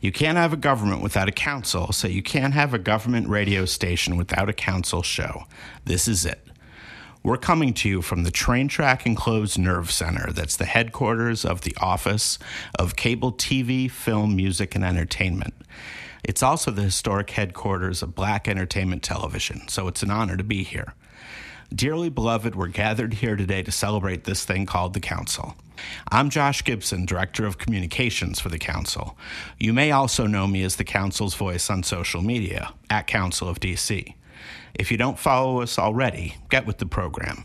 You can't have a government without a council, so you can't have a government radio station without a council show. This is it. We're coming to you from the Train Track Enclosed Nerve Center, that's the headquarters of the Office of Cable TV, Film, Music, and Entertainment. It's also the historic headquarters of Black Entertainment Television, so it's an honor to be here. Dearly beloved, we're gathered here today to celebrate this thing called the Council. I'm Josh Gibson, Director of Communications for the Council. You may also know me as the Council's voice on social media, at Council of DC. If you don't follow us already, get with the program.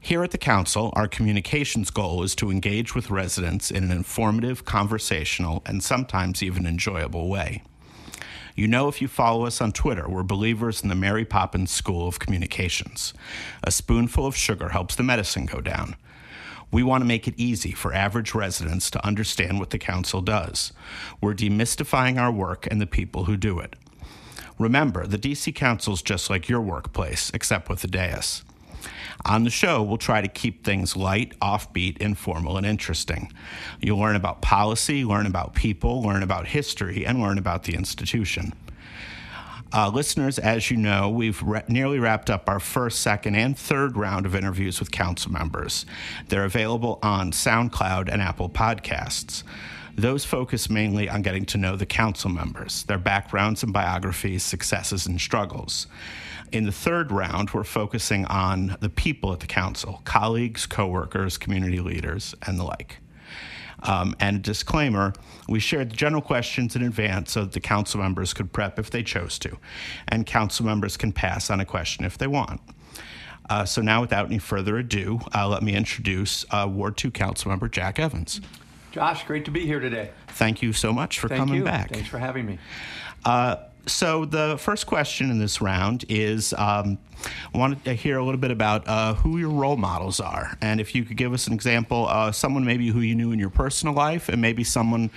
Here at the Council, our communications goal is to engage with residents in an informative, conversational, and sometimes even enjoyable way. You know, if you follow us on Twitter, we're believers in the Mary Poppins School of Communications. A spoonful of sugar helps the medicine go down. We want to make it easy for average residents to understand what the Council does. We're demystifying our work and the people who do it. Remember, the DC Council's just like your workplace, except with a dais. On the show, we'll try to keep things light, offbeat, informal, and interesting. You'll learn about policy, learn about people, learn about history, and learn about the institution. Uh, listeners, as you know, we've re- nearly wrapped up our first, second, and third round of interviews with council members. They're available on SoundCloud and Apple Podcasts. Those focus mainly on getting to know the council members, their backgrounds and biographies, successes and struggles. In the third round, we're focusing on the people at the council colleagues, coworkers, community leaders, and the like. Um, and a disclaimer we shared the general questions in advance so that the council members could prep if they chose to, and council members can pass on a question if they want. Uh, so now, without any further ado, uh, let me introduce uh, Ward 2 Council Member Jack Evans. Josh, great to be here today. Thank you so much for Thank coming you. back. Thanks for having me. So the first question in this round is um, I wanted to hear a little bit about uh, who your role models are, and if you could give us an example, uh, someone maybe who you knew in your personal life, and maybe someone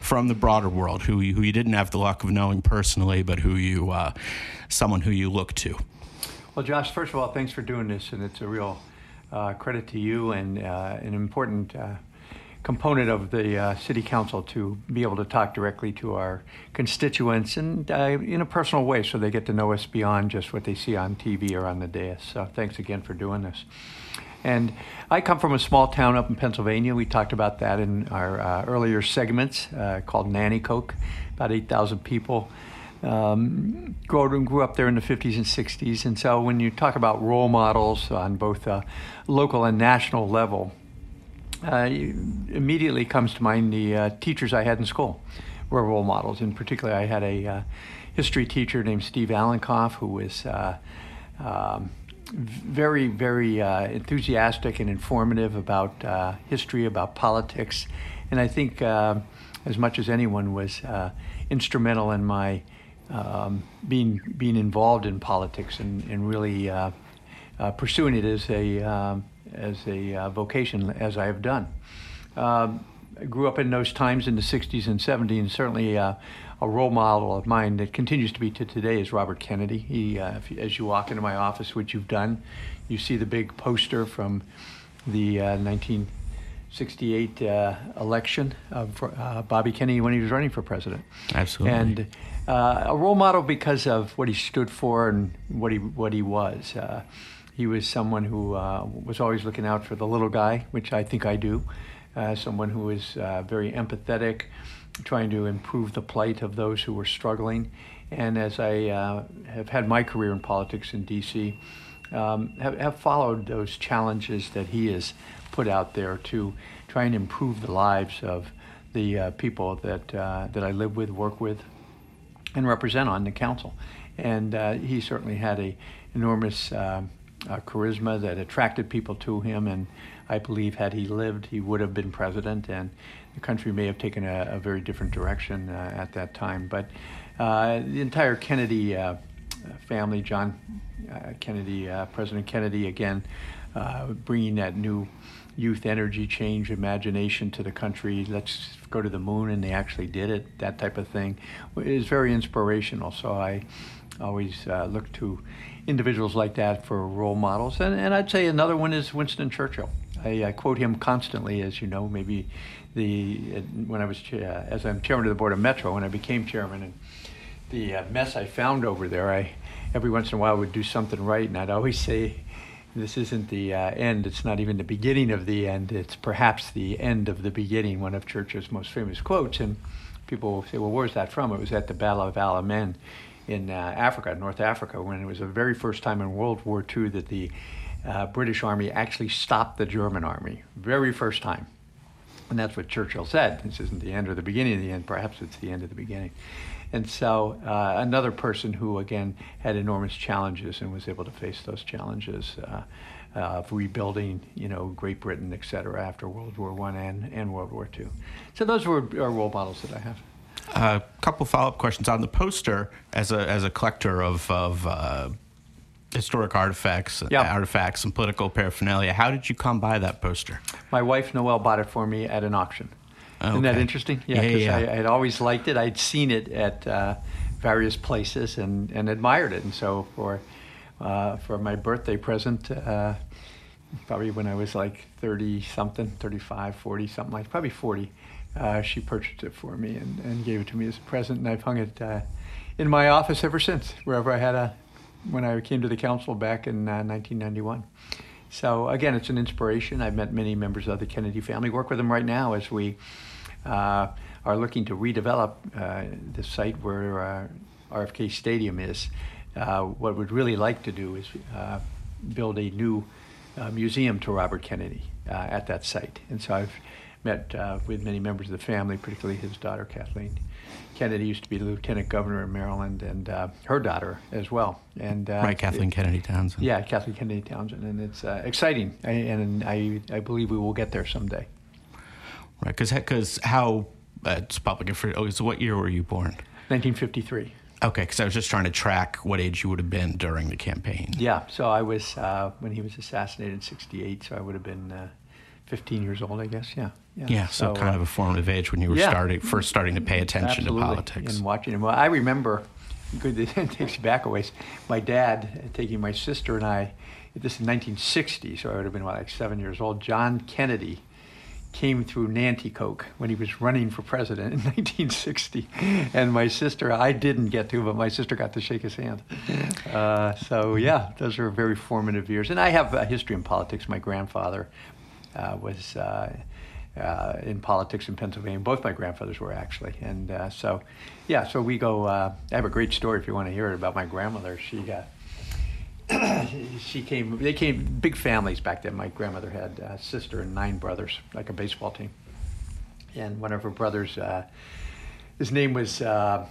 from the broader world who you, who you didn't have the luck of knowing personally, but who you uh, someone who you look to. Well, Josh, first of all, thanks for doing this, and it's a real uh, credit to you and uh, an important uh, component of the uh, city council to be able to talk directly to our constituents and uh, in a personal way so they get to know us beyond just what they see on TV or on the dais. So thanks again for doing this. And I come from a small town up in Pennsylvania. We talked about that in our uh, earlier segments uh, called Nanticoke, about 8,000 people. Um, grew, grew up there in the 50s and 60s. And so when you talk about role models on both a local and national level, uh, immediately comes to mind the uh, teachers I had in school were role models. In particular, I had a uh, history teacher named Steve Allenkoff who was uh, um, very, very uh, enthusiastic and informative about uh, history, about politics, and I think as much as anyone was instrumental in my um, being being involved in politics and, and really pursuing it as a um, as a uh, vocation as I have done. Um, I grew up in those times in the 60s and 70s, and certainly uh, a role model of mine that continues to be to today is Robert Kennedy. He, uh, you, as you walk into my office, which you've done, you see the big poster from the 1968 uh, uh, election of uh, Bobby Kennedy when he was running for president. Absolutely. And a role model because of what he stood for and what he what he was. He was someone who uh, was always looking out for the little guy, which I think I do. Uh, someone who was uh, very empathetic, trying to improve the plight of those who were struggling. And as I uh, have had my career in politics in D.C., um, have, have followed those challenges that he has put out there to try and improve the lives of the uh, people that uh, that I live with, work with, and represent on the council. And uh, he certainly had a enormous um, uh, charisma that attracted people to him. And I believe, had he lived, he would have been president, and the country may have taken a, a very different direction uh, at that time. But uh, the entire Kennedy uh, family, John uh, Kennedy, uh, President Kennedy, again, bringing that new youth energy change, imagination to the country. Let's go to the moon, and they actually did it. That type of thing is very inspirational. So I always look to individuals like that for role models. And, and I'd say another one is Winston Churchill. I, I quote him constantly, as you know, maybe the when I was uh, as I'm chairman of the board of Metro, when I became chairman, and the uh, mess I found over there, I every once in a while would do something right, and I'd always say, "This isn't the uh, end. It's not even the beginning of the end. It's perhaps the end of the beginning." One of Churchill's most famous quotes, and people will say, "Well, where's that from?" It was at the Battle of Alamein in uh, Africa, North Africa, when it was the very first time in World War II that the uh, British Army actually stopped the German Army. Very first time. And that's what Churchill said. This isn't the end or the beginning of the end. Perhaps it's the end of the beginning. And so, uh, another person who, again, had enormous challenges and was able to face those challenges uh, of rebuilding, you know, Great Britain, et cetera, after World War One and, and World War Two. So those were our role models that I have. A couple follow up questions on the poster as a as a collector of of uh, historic artifacts, Yeah. artifacts, and political paraphernalia. How did you come by that poster? My wife Noel bought it for me at an auction. Isn't that interesting? Yeah, because yeah. I, I had always liked it. I'd seen it at uh, various places and, and admired it. And so for uh, for my birthday present, uh, probably when I was like 30 something, 35, 40, something like probably 40, uh, she purchased it for me and, and gave it to me as a present. And I've hung it uh, in my office ever since, wherever I had a, when I came to the council back in uh, 1991. So again, it's an inspiration. I've met many members of the Kennedy family. Work with them right now as we uh, are looking to redevelop uh, the site where uh, RFK Stadium is. What we'd really like to do is build a new museum to Robert Kennedy at that site. And so I've met uh, with many members of the family, particularly his daughter Kathleen. Kennedy used to be the lieutenant governor of Maryland, and uh, her daughter as well. And uh, right, Kathleen it- Kennedy Townsend. yeah, Kathleen Kennedy Townsend, and it's uh, exciting, I, and I, I believe we will get there someday. Right, because because how uh, it's public information. Oh, so what year were you born? 1953. Okay, because I was just trying to track what age you would have been during the campaign. Yeah, so I was uh, when he was assassinated in '68, so I would have been uh, 15 years old, I guess. Yeah. Yeah, so, kind uh, of a formative age when you were yeah. starting, first starting to pay attention absolutely. to politics. and watching him. Well, I remember. Good, it takes you back a ways. My dad taking my sister and I. This is 1960, so I would have been what, like seven years old. John Kennedy came through Nanticoke when he was running for president in 1960, and my sister, I didn't get to, but my sister got to shake his hand. Uh, so yeah, those are very formative years. And I have a history in politics. My grandfather uh, was. Uh, uh, in politics in Pennsylvania. Both my grandfathers were actually, and uh, so, yeah. So we go. Uh, I have a great story if you want to hear it about my grandmother. She got. she came. They came big families back then. My grandmother had a sister and nine brothers, like a baseball team. And one of her brothers, uh, his name was uh,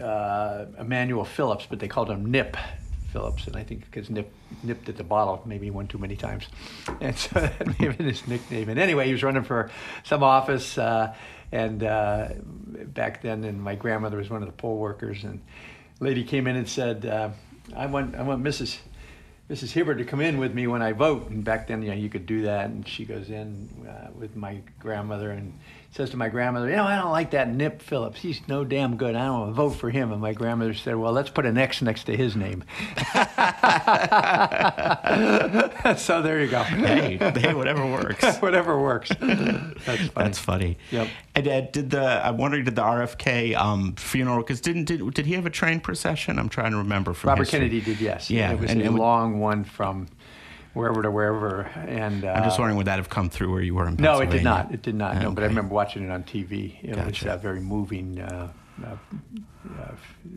uh, Emmanuel Phillips, but they called him Nip Phillips, and I think because Nip nipped at the bottle maybe one too many times, and so that may have been his nickname. And anyway, he was running for some office, uh, and uh, back then, and my grandmother was one of the poll workers, and lady came in and said, uh, "I want, I want Mrs." Mrs. Hibbert to come in with me when I vote. And back then, you know, you could do that. And she goes in uh, with my grandmother and says to my grandmother, you know, I don't like that Nip Phillips. He's no damn good. I don't want to vote for him. And my grandmother said, well, let's put an X next to his name. so there you go. hey, hey, whatever works. Whatever works. That's funny. That's funny. Yep. And uh, did the I'm wondering did the RFK um, funeral because didn't did, did he have a train procession? I'm trying to remember from Robert history. Kennedy did, yes. Yeah, It was and- a and long one from wherever to wherever. And uh, I'm just wondering would that have come through where you were in Pennsylvania? No, it did not. It did not. No, but I remember watching it on TV. It was Gotcha. uh, very moving. Uh, uh, uh,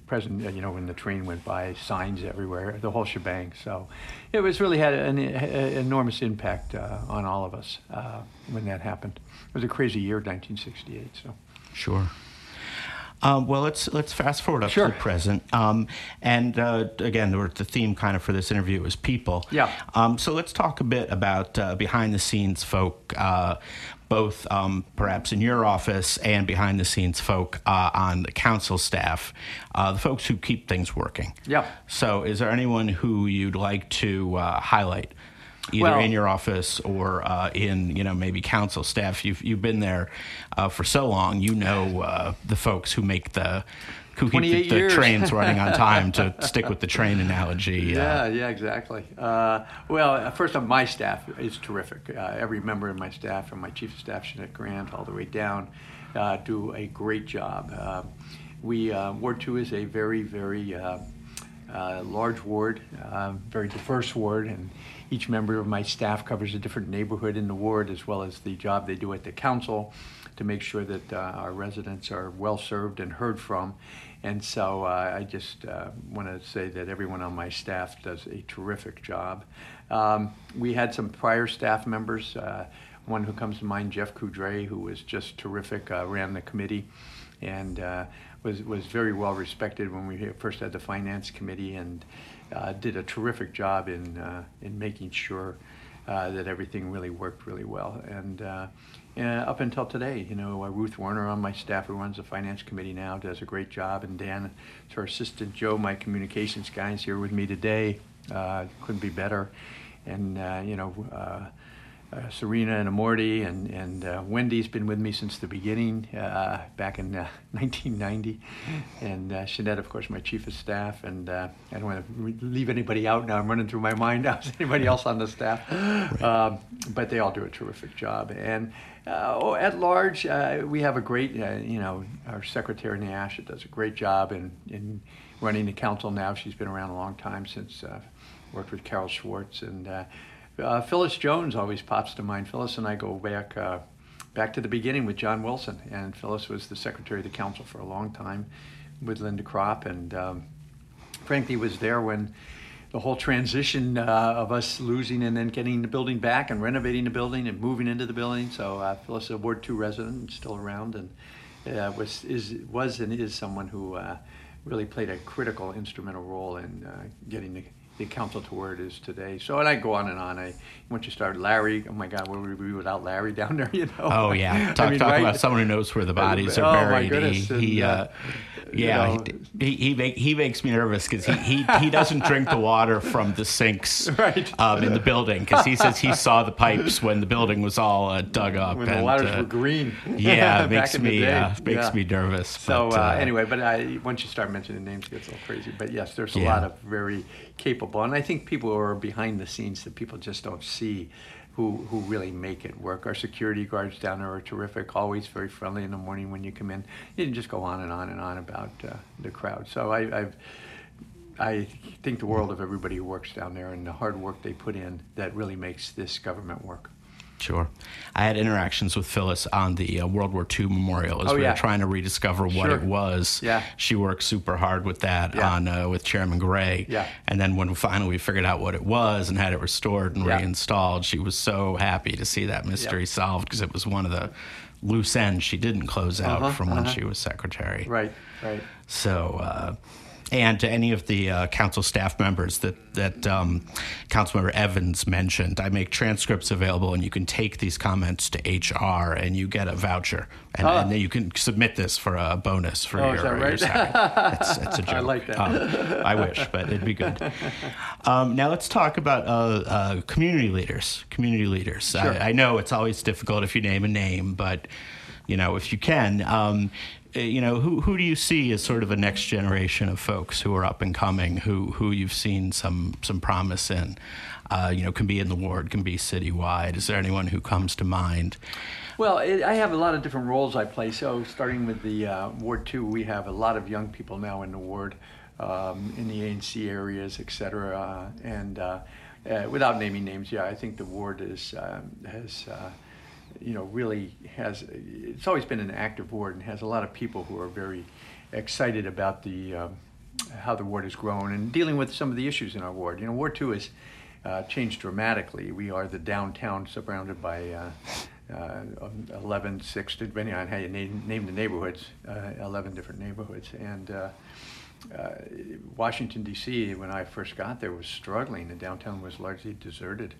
present, uh, you know, when the train went by, signs everywhere, the whole shebang. So, it was really had an, an enormous impact uh, on all of us uh, when that happened. It was a crazy year, 1968. So, Sure. Um, well, let's let's fast forward up Sure. to the present. Um, and uh, again, the, the theme kind of for this interview is people. Yeah. Um, so let's talk a bit about uh, behind the scenes folk, uh, both um, perhaps in your office and behind the scenes folk uh, on the council staff, uh, the folks who keep things working. Yeah. So, is there anyone who you'd like to uh, highlight? Either Well- in your office or uh, in, you know, maybe council staff. You've you've been there uh, for so long. You know uh, the folks who make the who keep the, the trains running on time. To stick with the train analogy. Yeah, Uh, yeah, exactly. Uh, well, uh, first off, my staff is terrific. Uh, every member of my staff, from my chief of staff, Jeanette Grant, all the way down, uh, do a great job. Uh, we uh, Ward Two is a very, very uh, uh, large ward, uh, very diverse ward, and each member of my staff covers a different neighborhood in the ward, as well as the job they do at the council to make sure that uh, our residents are well served and heard from. And so uh, I just uh, want to say that everyone on my staff does a terrific job. Um, we had some prior staff members. Uh, one who comes to mind, Jeff Coudriet, who was just terrific, uh, ran the committee and uh, was, was very well respected when we first had the finance committee and uh, did a terrific job in, uh, in making sure uh, that everything really worked really well. And uh, up until today, you know, uh, Ruth Warner on my staff, who runs the finance committee now, does a great job. And Dan, it's her assistant Joe, my communications guy, is here with me today. Couldn't be better. And, you know, uh, uh, Serena and Amorti and, and uh, Wendy's been with me since the beginning, uh, back in uh, 1990. And uh, Jeanette, of course, my chief of staff. And uh, I don't want to re- leave anybody out now. I'm running through my mind now. Is anybody else on the staff? Um, but they all do a terrific job. And uh, oh, at large, uh, we have a great, uh, you know, our secretary Nash does a great job in, in running the council now. She's been around a long time since uh, worked with Carol Schwartz and uh, Phyllis Jones always pops to mind. Phyllis and I go back uh, back to the beginning with John Wilson, and Phyllis was the secretary of the council for a long time with Linda Cropp, and um, frankly was there when the whole transition uh, of us losing and then getting the building back and renovating the building and moving into the building. So uh, Phyllis is a Ward Two resident, and still around, and uh, was is was and is someone who uh, really played a critical instrumental role in getting the, the council to where it is today. So and I go on and on. I once you start Larry, oh my God, where would we be without Larry down there? You know? Oh yeah, I talk mean, talk right? about someone who knows where the bodies are Oh, my buried. goodness, he, he uh, uh, you yeah, know- he he, make, he makes me nervous because he, he he doesn't drink the water from the sinks Right. um, in the building because he says he saw the pipes when the building was all uh, dug up. when the and, waters uh, were green. Yeah, it makes me uh, makes Yeah. me nervous. So but, uh, uh, anyway, but I, once you start mentioning names, it gets a little crazy. But yes, there's a Yeah. lot of very capable, and I think people who are behind the scenes that people just don't see, who who really make it work. Our security guards down there are terrific, always very friendly in the morning when you come in. You can just go on and on and on about uh, the crowd. So I, I've. I think the world of everybody who works down there and the hard work they put in that really makes this government work. Sure. I had interactions with Phyllis on the uh, World War II memorial as Oh, we yeah. were trying to rediscover what Sure. it was. Yeah. She worked super hard with that Yeah. on uh, with Chairman Gray. Yeah. And then when finally we figured out what it was and had it restored and Yeah. reinstalled, she was so happy to see that mystery Yeah. solved because it was one of the loose ends she didn't close out Uh-huh, from when uh-huh. she was secretary. Right, right. So, uh, and to any of the uh, council staff members that that um, Councilmember Evans mentioned, I make transcripts available, and you can take these comments to HR, and you get a voucher, and, Ah. and then you can submit this for a bonus for Oh, your, is that your right? salary. It's, it's a joke. I like that. Um, I wish, but it'd be good. Um, now let's talk about uh, uh, community leaders. Community leaders. Sure. I, I know it's always difficult if you name a name, but you know if you can. Um, you know who who do you see as sort of a next generation of folks who are up and coming, who who you've seen some some promise in? Uh, you know, can be in the ward, can be citywide. Is there anyone who comes to mind? Well, it, I have a lot of different roles I play. So, starting with the uh, Ward 2, we have a lot of young people now in the ward, um, in the ANC areas, et cetera. Uh, and uh, uh, without naming names, yeah, I think the ward is, um, has, uh, you know, really has, it's always been an active ward and has a lot of people who are very excited about the, um, how the ward has grown and dealing with some of the issues in our ward. You know, Ward 2 has uh, changed dramatically. We are the downtown surrounded by uh, uh, 11, 6, depending on how you name, name the neighborhoods, uh, 11 different neighborhoods. And uh, uh, Washington, D.C., when I first got there, was struggling. The downtown was largely deserted.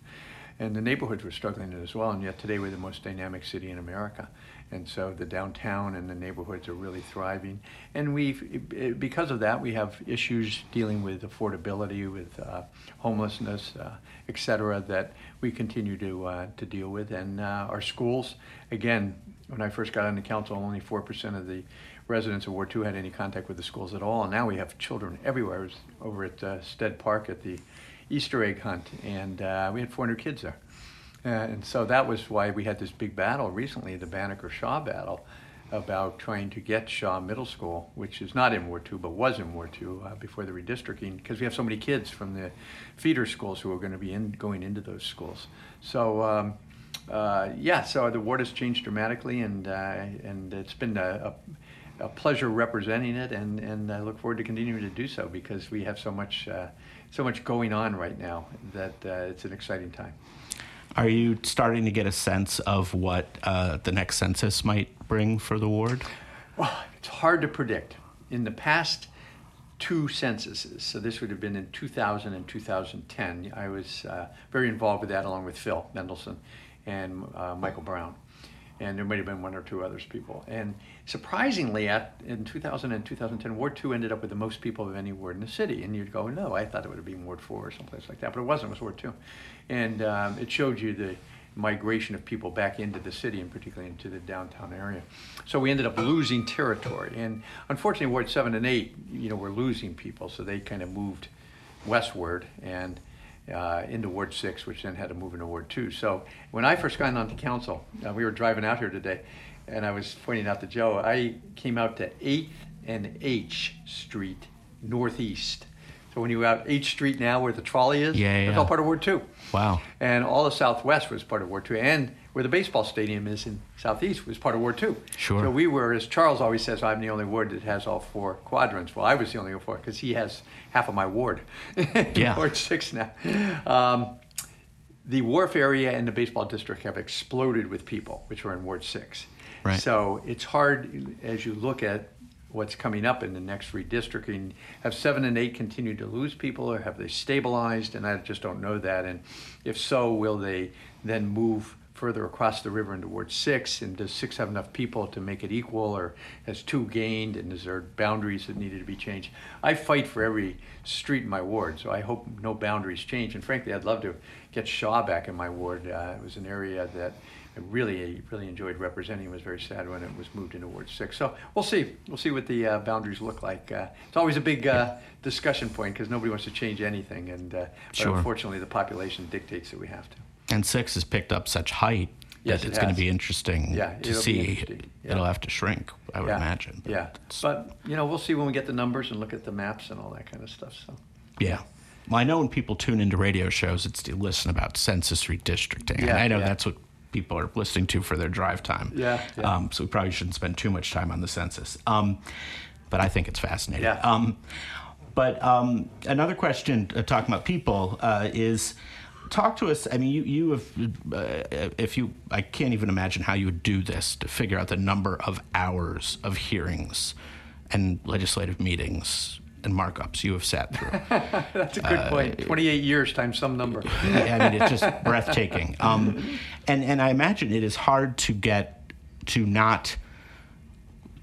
And the neighborhoods were struggling as well. And yet today we're the most dynamic city in America. And so the downtown and the neighborhoods are really thriving. And we, because of that, we have issues dealing with affordability, with uh, homelessness, uh, et cetera, that we continue to, uh, to deal with. And uh, our schools, again, when I first got on the council, only 4% of the residents of Ward 2 had any contact with the schools at all. And now we have children everywhere. I was over at uh, Stead Park at the Easter egg hunt, and uh, we had 400 kids there. Uh, and so that was why we had this big battle recently, the Banneker Shaw battle, about trying to get Shaw Middle School, which is not in War 2, but was in War 2 uh, before the redistricting, because we have so many kids from the feeder schools who are going to be in, going into those schools. So, um, uh, yeah, so the ward has changed dramatically, and, uh, and it's been a, a, a, pleasure representing it, and, and I look forward to continuing to do so because we have so much, uh, so much going on right now that uh, it's an exciting time. Are you starting to get a sense of what uh, the next census might bring for the ward? Well, it's hard to predict. In the past two censuses, so this would have been in 2000 and 2010, I was uh, very involved with that along with Phil Mendelson and uh, Michael Brown and there might have been one or two others people. And surprisingly, at in 2000 and 2010, Ward 2 ended up with the most people of any ward in the city. And you'd go, no, I thought it would have been Ward 4 or someplace like that, but it wasn't. It was Ward 2, and um, it showed you the migration of people back into the city and particularly into the downtown area. So we ended up losing territory. And unfortunately, Ward 7 and 8, you know, we're losing people, so they kind of moved westward and uh, into Ward 6, which then had to move into Ward 2. So when I first got onto council, uh, we were driving out here today, and I was pointing out to Joe, I came out to 8th and H Street Northeast. So when you go out H Street now, where the trolley is, yeah, yeah. that's all part of Ward 2. Wow. And all the Southwest was part of Ward 2. And where the baseball stadium is in Southeast was part of Ward 2. Sure. So we were, as Charles always says, I'm the only ward that has all four quadrants. Well, I was the only four because he has half of my ward. yeah. Ward 6 now. Um, the wharf area and the baseball district have exploded with people, which are in Ward 6. Right. So it's hard as you look at what's coming up in the next redistricting. Have seven and eight continued to lose people, or have they stabilized? And I just don't know that. And if so, will they then move further across the river into Ward 6? And does 6 have enough people to make it equal, or has 2 gained? And is there boundaries that needed to be changed? I fight for every street in my ward, so I hope no boundaries change. And frankly, I'd love to get Shaw back in my ward. Uh, it was an area that I really, really enjoyed representing. It was very sad when it was moved into Ward 6. So we'll see. We'll see what the uh, boundaries look like. Uh, it's always a big uh, discussion point because nobody wants to change anything. And uh, sure. unfortunately, the population dictates that we have to. And 6 has picked up such height yes, that it's it going to be interesting yeah, to see. Yeah. It'll have to shrink, I would yeah. imagine. But yeah. But, you know, we'll see when we get the numbers and look at the maps and all that kind of stuff. So. Yeah. Well, I know when people tune into radio shows, it's to listen about census redistricting. Yeah, and I know that's what people are listening to for their drive time. Yeah. yeah. Um, so we probably shouldn't spend too much time on the census. Um, but I think it's fascinating. Yeah. Um, but um, another question uh, talking about people uh, is talk to us. I mean, you, you have, uh, if you, I can't even imagine how you would do this to figure out the number of hours of hearings and legislative meetings and markups you have sat through. That's a good uh, point. 28 years times some number. I mean, it's just breathtaking. Um, and, and I imagine it is hard to get, to not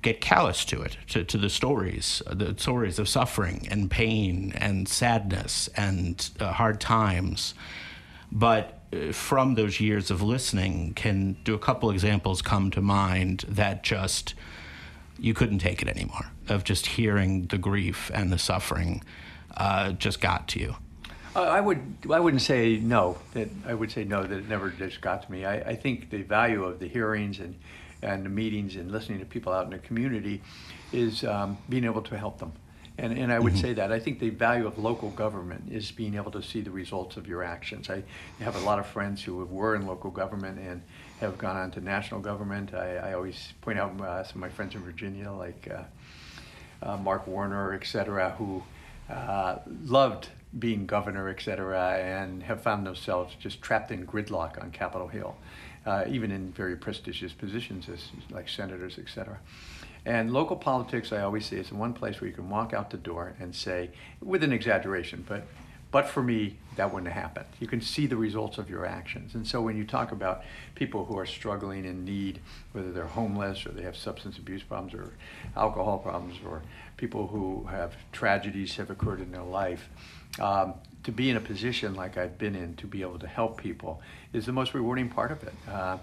get callous to it, to, to the stories, the stories of suffering and pain and sadness and uh, hard times. But uh, from those years of listening, can do a couple examples come to mind that just you couldn't take it anymore of just hearing the grief and the suffering uh, just got to you? I would I wouldn't say no. That I would say no that it never just got to me. I, I think the value of the hearings and and the meetings and listening to people out in the community is um, being able to help them. And, and I would mm-hmm. say that. I think the value of local government is being able to see the results of your actions. I have a lot of friends who were in local government and have gone on to national government. I, I always point out uh, some of my friends in Virginia, like uh, uh, Mark Warner, et cetera, who uh, loved being governor, et cetera, and have found themselves just trapped in gridlock on Capitol Hill. uh, even in very prestigious positions as like senators, et cetera. And local politics, I always say, is one place where you can walk out the door and say, with an exaggeration, but but for me, that wouldn't have happened. You can see the results of your actions. And so when you talk about people who are struggling in need, whether they're homeless or they have substance abuse problems or alcohol problems or people who have tragedies have occurred in their life, um, to be in a position like I've been in to be able to help people is the most rewarding part of it. Uh,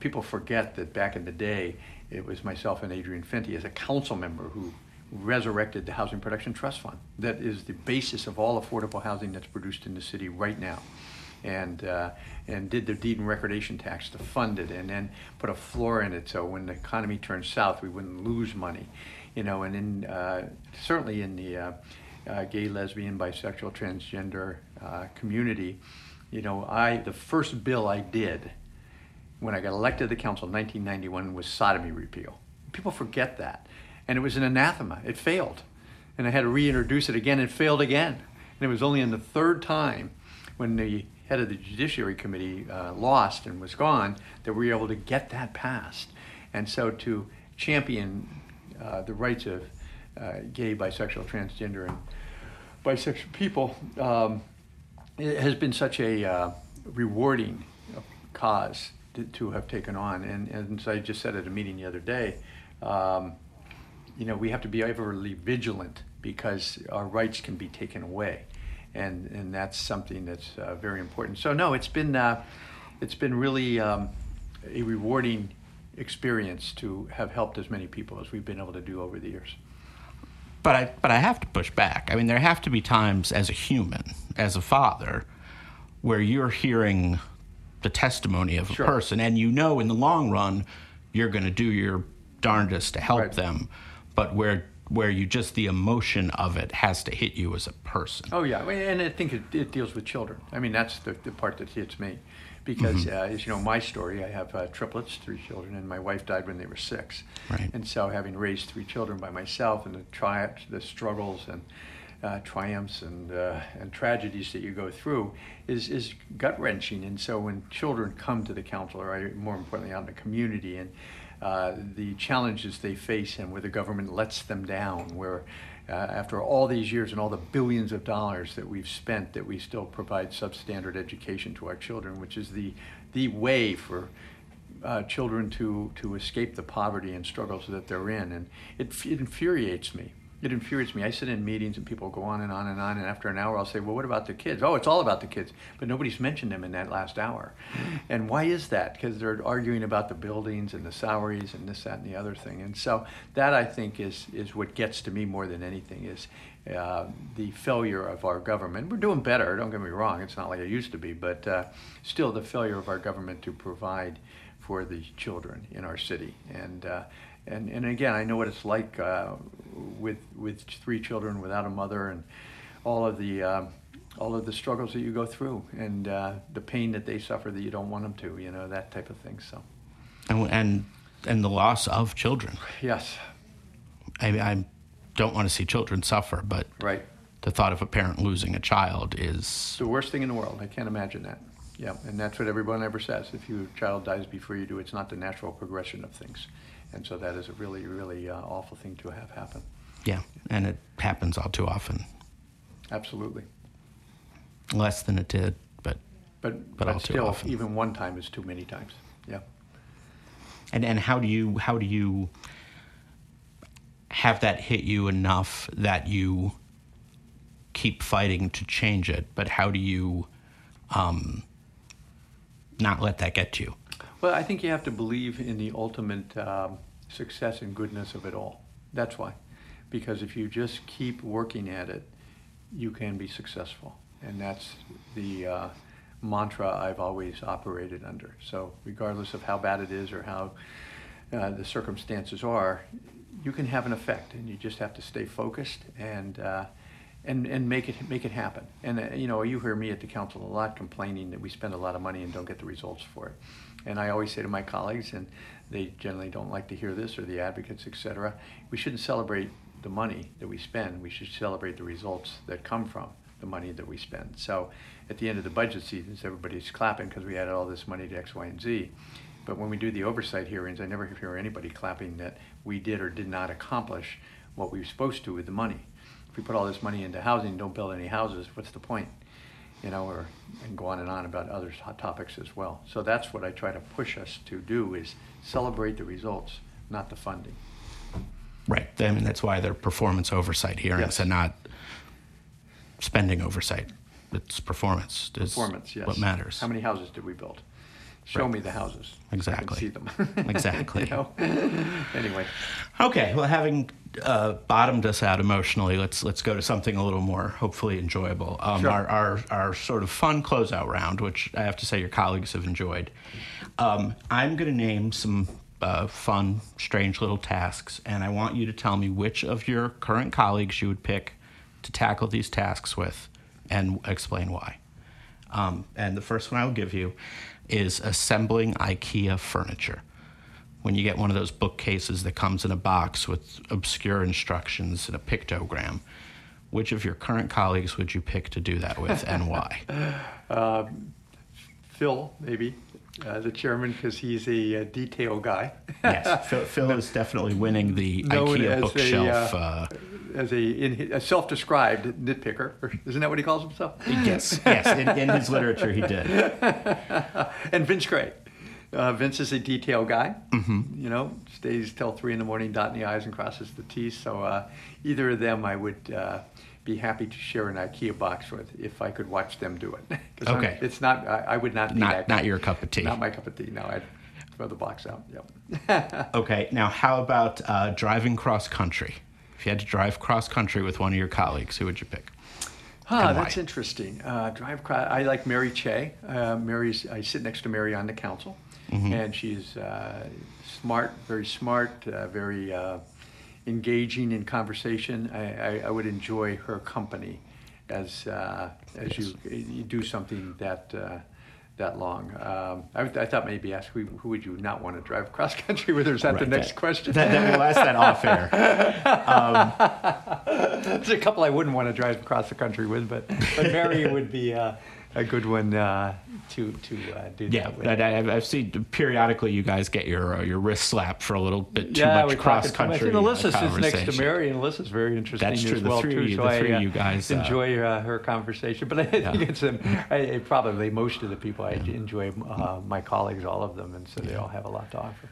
people forget that back in the day, it was myself and Adrian Fenty as a council member who resurrected the Housing Production Trust Fund. That is the basis of all affordable housing that's produced in the city right now. And, uh, and did the deed and recordation tax to fund it and then put a floor in it so when the economy turns south we wouldn't lose money. You know, and in, uh, certainly in the uh, uh gay, lesbian, bisexual, transgender uh, community, you know, I, the first bill I did when I got elected to the council in 1991 was sodomy repeal. People forget that and it was an anathema. It failed. And I had to reintroduce it again. It failed again. And it was only in the third time when the head of the Judiciary Committee uh, lost and was gone that we were able to get that passed. And so to champion uh, the rights of uh, gay, bisexual, transgender, and bisexual people um, it has been such a uh, rewarding cause to, have taken on. And, and I just said at a meeting the other day, um, you know, we have to be overly vigilant because our rights can be taken away, and and that's something that's uh, very important. So no, it's been uh, it's been really um, a rewarding experience to have helped as many people as we've been able to do over the years. But I but I have to push back. I mean, there have to be times as a human, as a father, where you're hearing the testimony of a sure. person, and you know in the long run you're going to do your darndest to help right. them but where where you just the emotion of it has to hit you as a person. Oh yeah, and I think it, it deals with children. I mean, that's the, the part that hits me, because mm-hmm. uh, as you know, my story, I have uh, triplets, three children, and my wife died when they were six. Right. And so, having raised three children by myself, and the triumphs, the struggles, and uh, triumphs and uh, and tragedies that you go through is is gut wrenching. And so, when children come to the council, or more importantly, out in the community, and uh, the challenges they face and where the government lets them down, where uh, after all these years and all the billions of dollars that we've spent, that we still provide substandard education to our children, which is the, the way for uh, children to, to escape the poverty and struggles that they're in. And it, it infuriates me it infuriates me. I sit in meetings and people go on and on and on, and after an hour, I'll say, "Well, what about the kids?" Oh, it's all about the kids, but nobody's mentioned them in that last hour. And why is that? Because they're arguing about the buildings and the salaries and this, that, and the other thing. And so that I think is is what gets to me more than anything is uh, the failure of our government. We're doing better. Don't get me wrong. It's not like it used to be, but uh, still the failure of our government to provide for the children in our city and. Uh, and and again, I know what it's like uh, with with three children without a mother, and all of the uh, all of the struggles that you go through, and uh, the pain that they suffer that you don't want them to, you know, that type of thing. So, and and, and the loss of children. Yes. I, I don't want to see children suffer, but right. The thought of a parent losing a child is the worst thing in the world. I can't imagine that. Yeah, and that's what everyone ever says. If your child dies before you do, it's not the natural progression of things. And so that is a really, really uh, awful thing to have happen. Yeah, and it happens all too often. Absolutely. Less than it did, but but but, but still, even one time is too many times. Yeah. And and how do you how do you have that hit you enough that you keep fighting to change it? But how do you um, not let that get to you? Well, I think you have to believe in the ultimate um, success and goodness of it all. That's why. Because if you just keep working at it, you can be successful. And that's the uh, mantra I've always operated under. So, regardless of how bad it is or how uh, the circumstances are, you can have an effect, and you just have to stay focused and uh, and and make it make it happen. And uh, you know, you hear me at the council a lot complaining that we spend a lot of money and don't get the results for it. And I always say to my colleagues, and they generally don't like to hear this, or the advocates, et cetera, we shouldn't celebrate the money that we spend. We should celebrate the results that come from the money that we spend. So at the end of the budget seasons, everybody's clapping because we added all this money to X, Y, and Z. But when we do the oversight hearings, I never hear anybody clapping that we did or did not accomplish what we were supposed to with the money. If we put all this money into housing, don't build any houses, what's the point? You know, or and go on and on about other topics as well. So that's what I try to push us to do is celebrate the results, not the funding. Right. I mean, that's why they're performance oversight hearings Yes. and not spending oversight. It's performance. is Performance, yes. What matters. How many houses did we build? Show Right. me the houses. Exactly. I can see them. Exactly. you know? anyway, Okay, well, having uh, bottomed us out emotionally, let's let's go to something a little more hopefully enjoyable. Um, Sure. our, our our sort of fun closeout round, which I have to say your colleagues have enjoyed. Um, I'm going to name some uh, fun, strange little tasks, and I want you to tell me which of your current colleagues you would pick to tackle these tasks with, and explain why. Um, and the first one I will give you is assembling IKEA furniture. When you get one of those bookcases that comes in a box with obscure instructions and a pictogram, which of your current colleagues would you pick to do that with and why? Uh, Phil, maybe, uh, the chairman, because he's a uh, detail guy. yes, Phil, Phil is definitely winning the Known IKEA as a, bookshelf. uh, uh, As a, in, a self-described nitpicker, isn't that what he calls himself? yes, yes, in, in his literature he did. and Vince Gray. Uh, Vince is a detail guy. Mm-hmm. You know, stays till three in the morning, dotting the i's and crosses the t's. So uh, either of them, I would uh, be happy to share an IKEA box with if I could watch them do it. 'Cause I'm- Okay. it's not. I, I would not be Not- that not your cup of tea. Not my cup of tea. No, I'd throw the box out. Yep. Okay, now how about uh, driving cross country? If you had to drive cross country with one of your colleagues, who would you pick? Ah, that's interesting. Uh, drive. cro- I like Mary Cheh. Uh, Mary's. I sit next to Mary on the council, Mm-hmm. and she's uh, smart, very smart, uh, very uh, engaging in conversation. I, I, I would enjoy her company as uh, as you, you do something that. Uh, that long. Um, I, I thought maybe ask who, who would you not want to drive cross country with, or is that the next that- question? That, that, we'll ask that off air. There's a couple I wouldn't want to drive across the country with, but, but Mary would be uh, a good one uh, to to uh, do Yeah, that with. I, I've- seen periodically you guys get your uh, your wrist slapped for a little bit too yeah, much cross country. And Elissa sits next to. Mary, and Elissa's very interesting That's true, as the well three too. you- so the I three of uh, you guys, uh, enjoy uh, her conversation. But I think it's um, I, I probably most of the people I enjoy uh, my colleagues, all of them, and so they all have a lot to offer.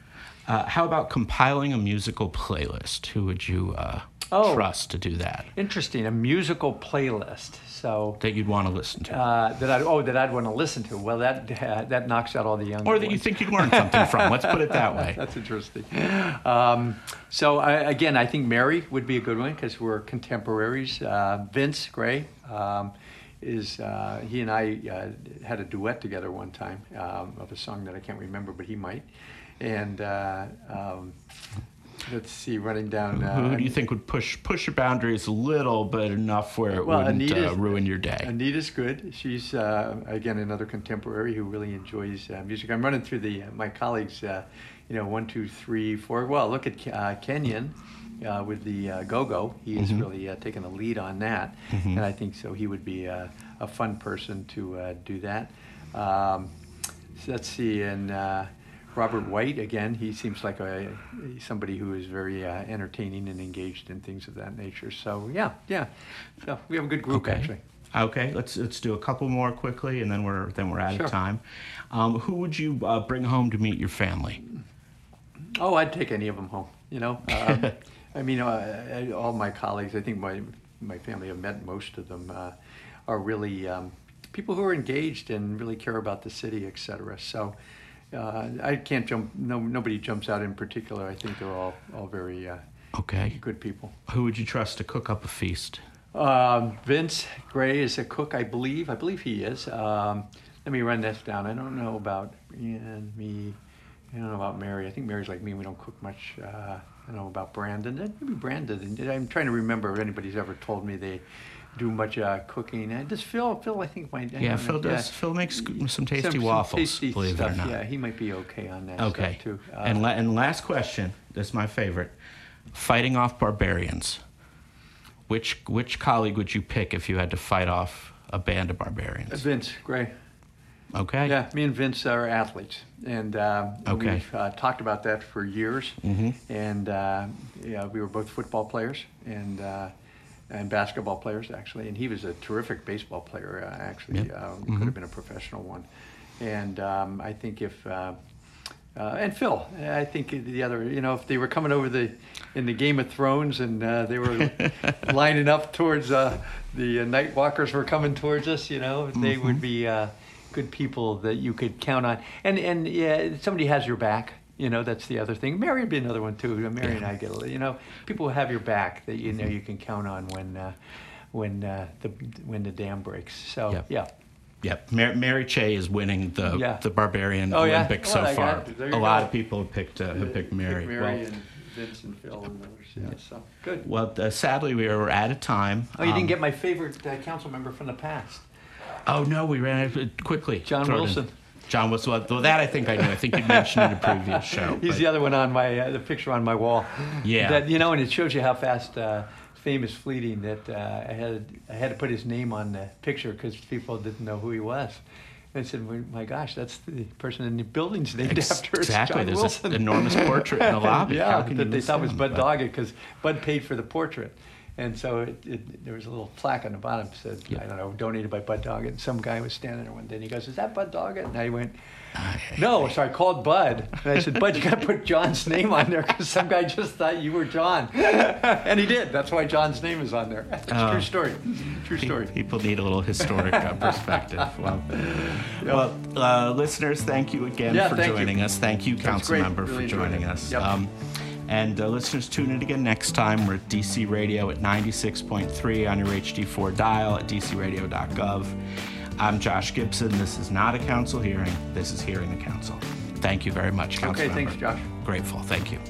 Uh, how about compiling a musical playlist? Who would you uh, Oh. trust to do that? Interesting, a musical playlist. So. That you'd want to listen to, Uh, that I oh that I'd want to listen to. Well, that uh, that knocks out all the young. or that you think you'd learn something from? Let's put it that way. That's interesting. Um, so I, again, I think Mary would be a good one because we're contemporaries. Uh, Vince Gray um, is uh, he and I uh, had a duet together one time um, of a song that I can't remember, but he might. And uh, um, let's see, running down. Uh, Who do you think would push push your boundaries a little, but enough where it Well, wouldn't uh, ruin your day? Anita's good. She's uh, again another contemporary who really enjoys uh, music. I'm running through the my colleagues. Uh, you know, one, two, three, four. Well, look at Ke- uh, Kenyan uh, with the uh, go-go. He has really uh, taken the lead on that, and I think so. He would be uh, a fun person to uh, do that. Um, so let's see, and uh, Robert White again. He seems like a somebody who is very uh, entertaining and engaged in things of that nature. So yeah, yeah. So we have a good group actually. Okay, let's let's do a couple more quickly, and then we're then we're out Sure. of time. Um, who would you uh, bring home to meet your family? Oh, I'd take any of them home. You know, um, I mean, uh, all my colleagues. I think my my family have met most of them. Uh, are really um, people who are engaged and really care about the city, et cetera. So. Uh, I can't jump. No, nobody jumps out in particular. I think they're all all very uh, Okay, good people. who would you trust to cook up a feast? Um, Vince Gray is a cook, I believe. I believe he is. Um, let me run this down. I don't know about Ian, me. I don't know about Mary. I think Mary's like me. We don't cook much. Uh, I don't know about Brandon. Maybe Brandon. I'm trying to remember if anybody's ever told me they do much uh, cooking. And just Phil. Phil, I think my Yeah, Phil know, does. Phil makes some Some- tasty some waffles, tasty believe stuff. it or not. Yeah, he might be okay on that Okay. too. Uh, and la- and last question. This is my favorite. Fighting off barbarians. which which colleague would you pick if you had to fight off a band of barbarians? Vince Gray. Okay. Yeah, me and Vince are athletes, and uh, Okay. we've uh, talked about that for years. Mhm. And uh, yeah, we were both football players and uh, and basketball players actually. And he was a terrific baseball player. Uh, actually, Yeah. uh, Mhm. could have been a professional one. And um, I think if uh, uh, and Phil, I think the other, you know, if they were coming over the in the Game of Thrones and uh, they were lining up towards uh, the uh, Night Walkers were coming towards us, you know, they Mm-hmm. would be uh, good people that you could count on. And and yeah, somebody has your back. You know, that's the other thing. Mary would be another one too. Mary and I get, a- you know, people have your back that you know you can count on when uh, when uh, the when the dam breaks. So Yep. yeah. Yep. Mary, Mary Cheh is winning the Yeah. the barbarian Oh, yeah? Olympics Well, so far. got it. There A you lot of people have picked uh, have picked Mary. Mary well, and Vince and Phil and others. Yeah. So good. well, uh, sadly we are out of time. Oh, you Um, didn't get my favorite uh, council member from the past. Oh no, we ran out of- quickly. John. Wilson. John Wilson. Well, well, that I think I knew. I think you mentioned in a previous show. He's but- the other one on my uh, the picture on my wall. Yeah. That you know, and it shows you how fast uh, famous fleeting that uh, I had I had to put his name on the picture because people didn't know who he was. And I said, well, "My gosh, that's the person in the building's named Ex- after." Exactly. John There's Wilson. an enormous portrait in the lobby. yeah, How can you that they thought was? Bud Doggett because Bud paid for the portrait. And so it, it, there was a little plaque on the bottom that said, Yeah. I don't know, donated by Bud Doggett. And some guy was standing there one day and he goes, Is that Bud Doggett? And I went, No. So I called Bud. And I said, Bud, you got to put John's name on there because some guy just thought you were John. and he did. That's why John's name is on there. It's a Oh. true story. True story. People need a little historic uh, perspective. Well, well uh, listeners, thank you again Yeah, for thank you. joining us. Thank you, council member, Really for joining us. Yep. Um, and uh, listeners, tune in again next time. We're at DC Radio at 96.3 on your HD4 dial at dcradio.gov. I'm Josh Gibson. This is not a council hearing. This is Hearing the Council. Thank you very much, council Okay, thanks, member. Josh. Grateful. Thank you.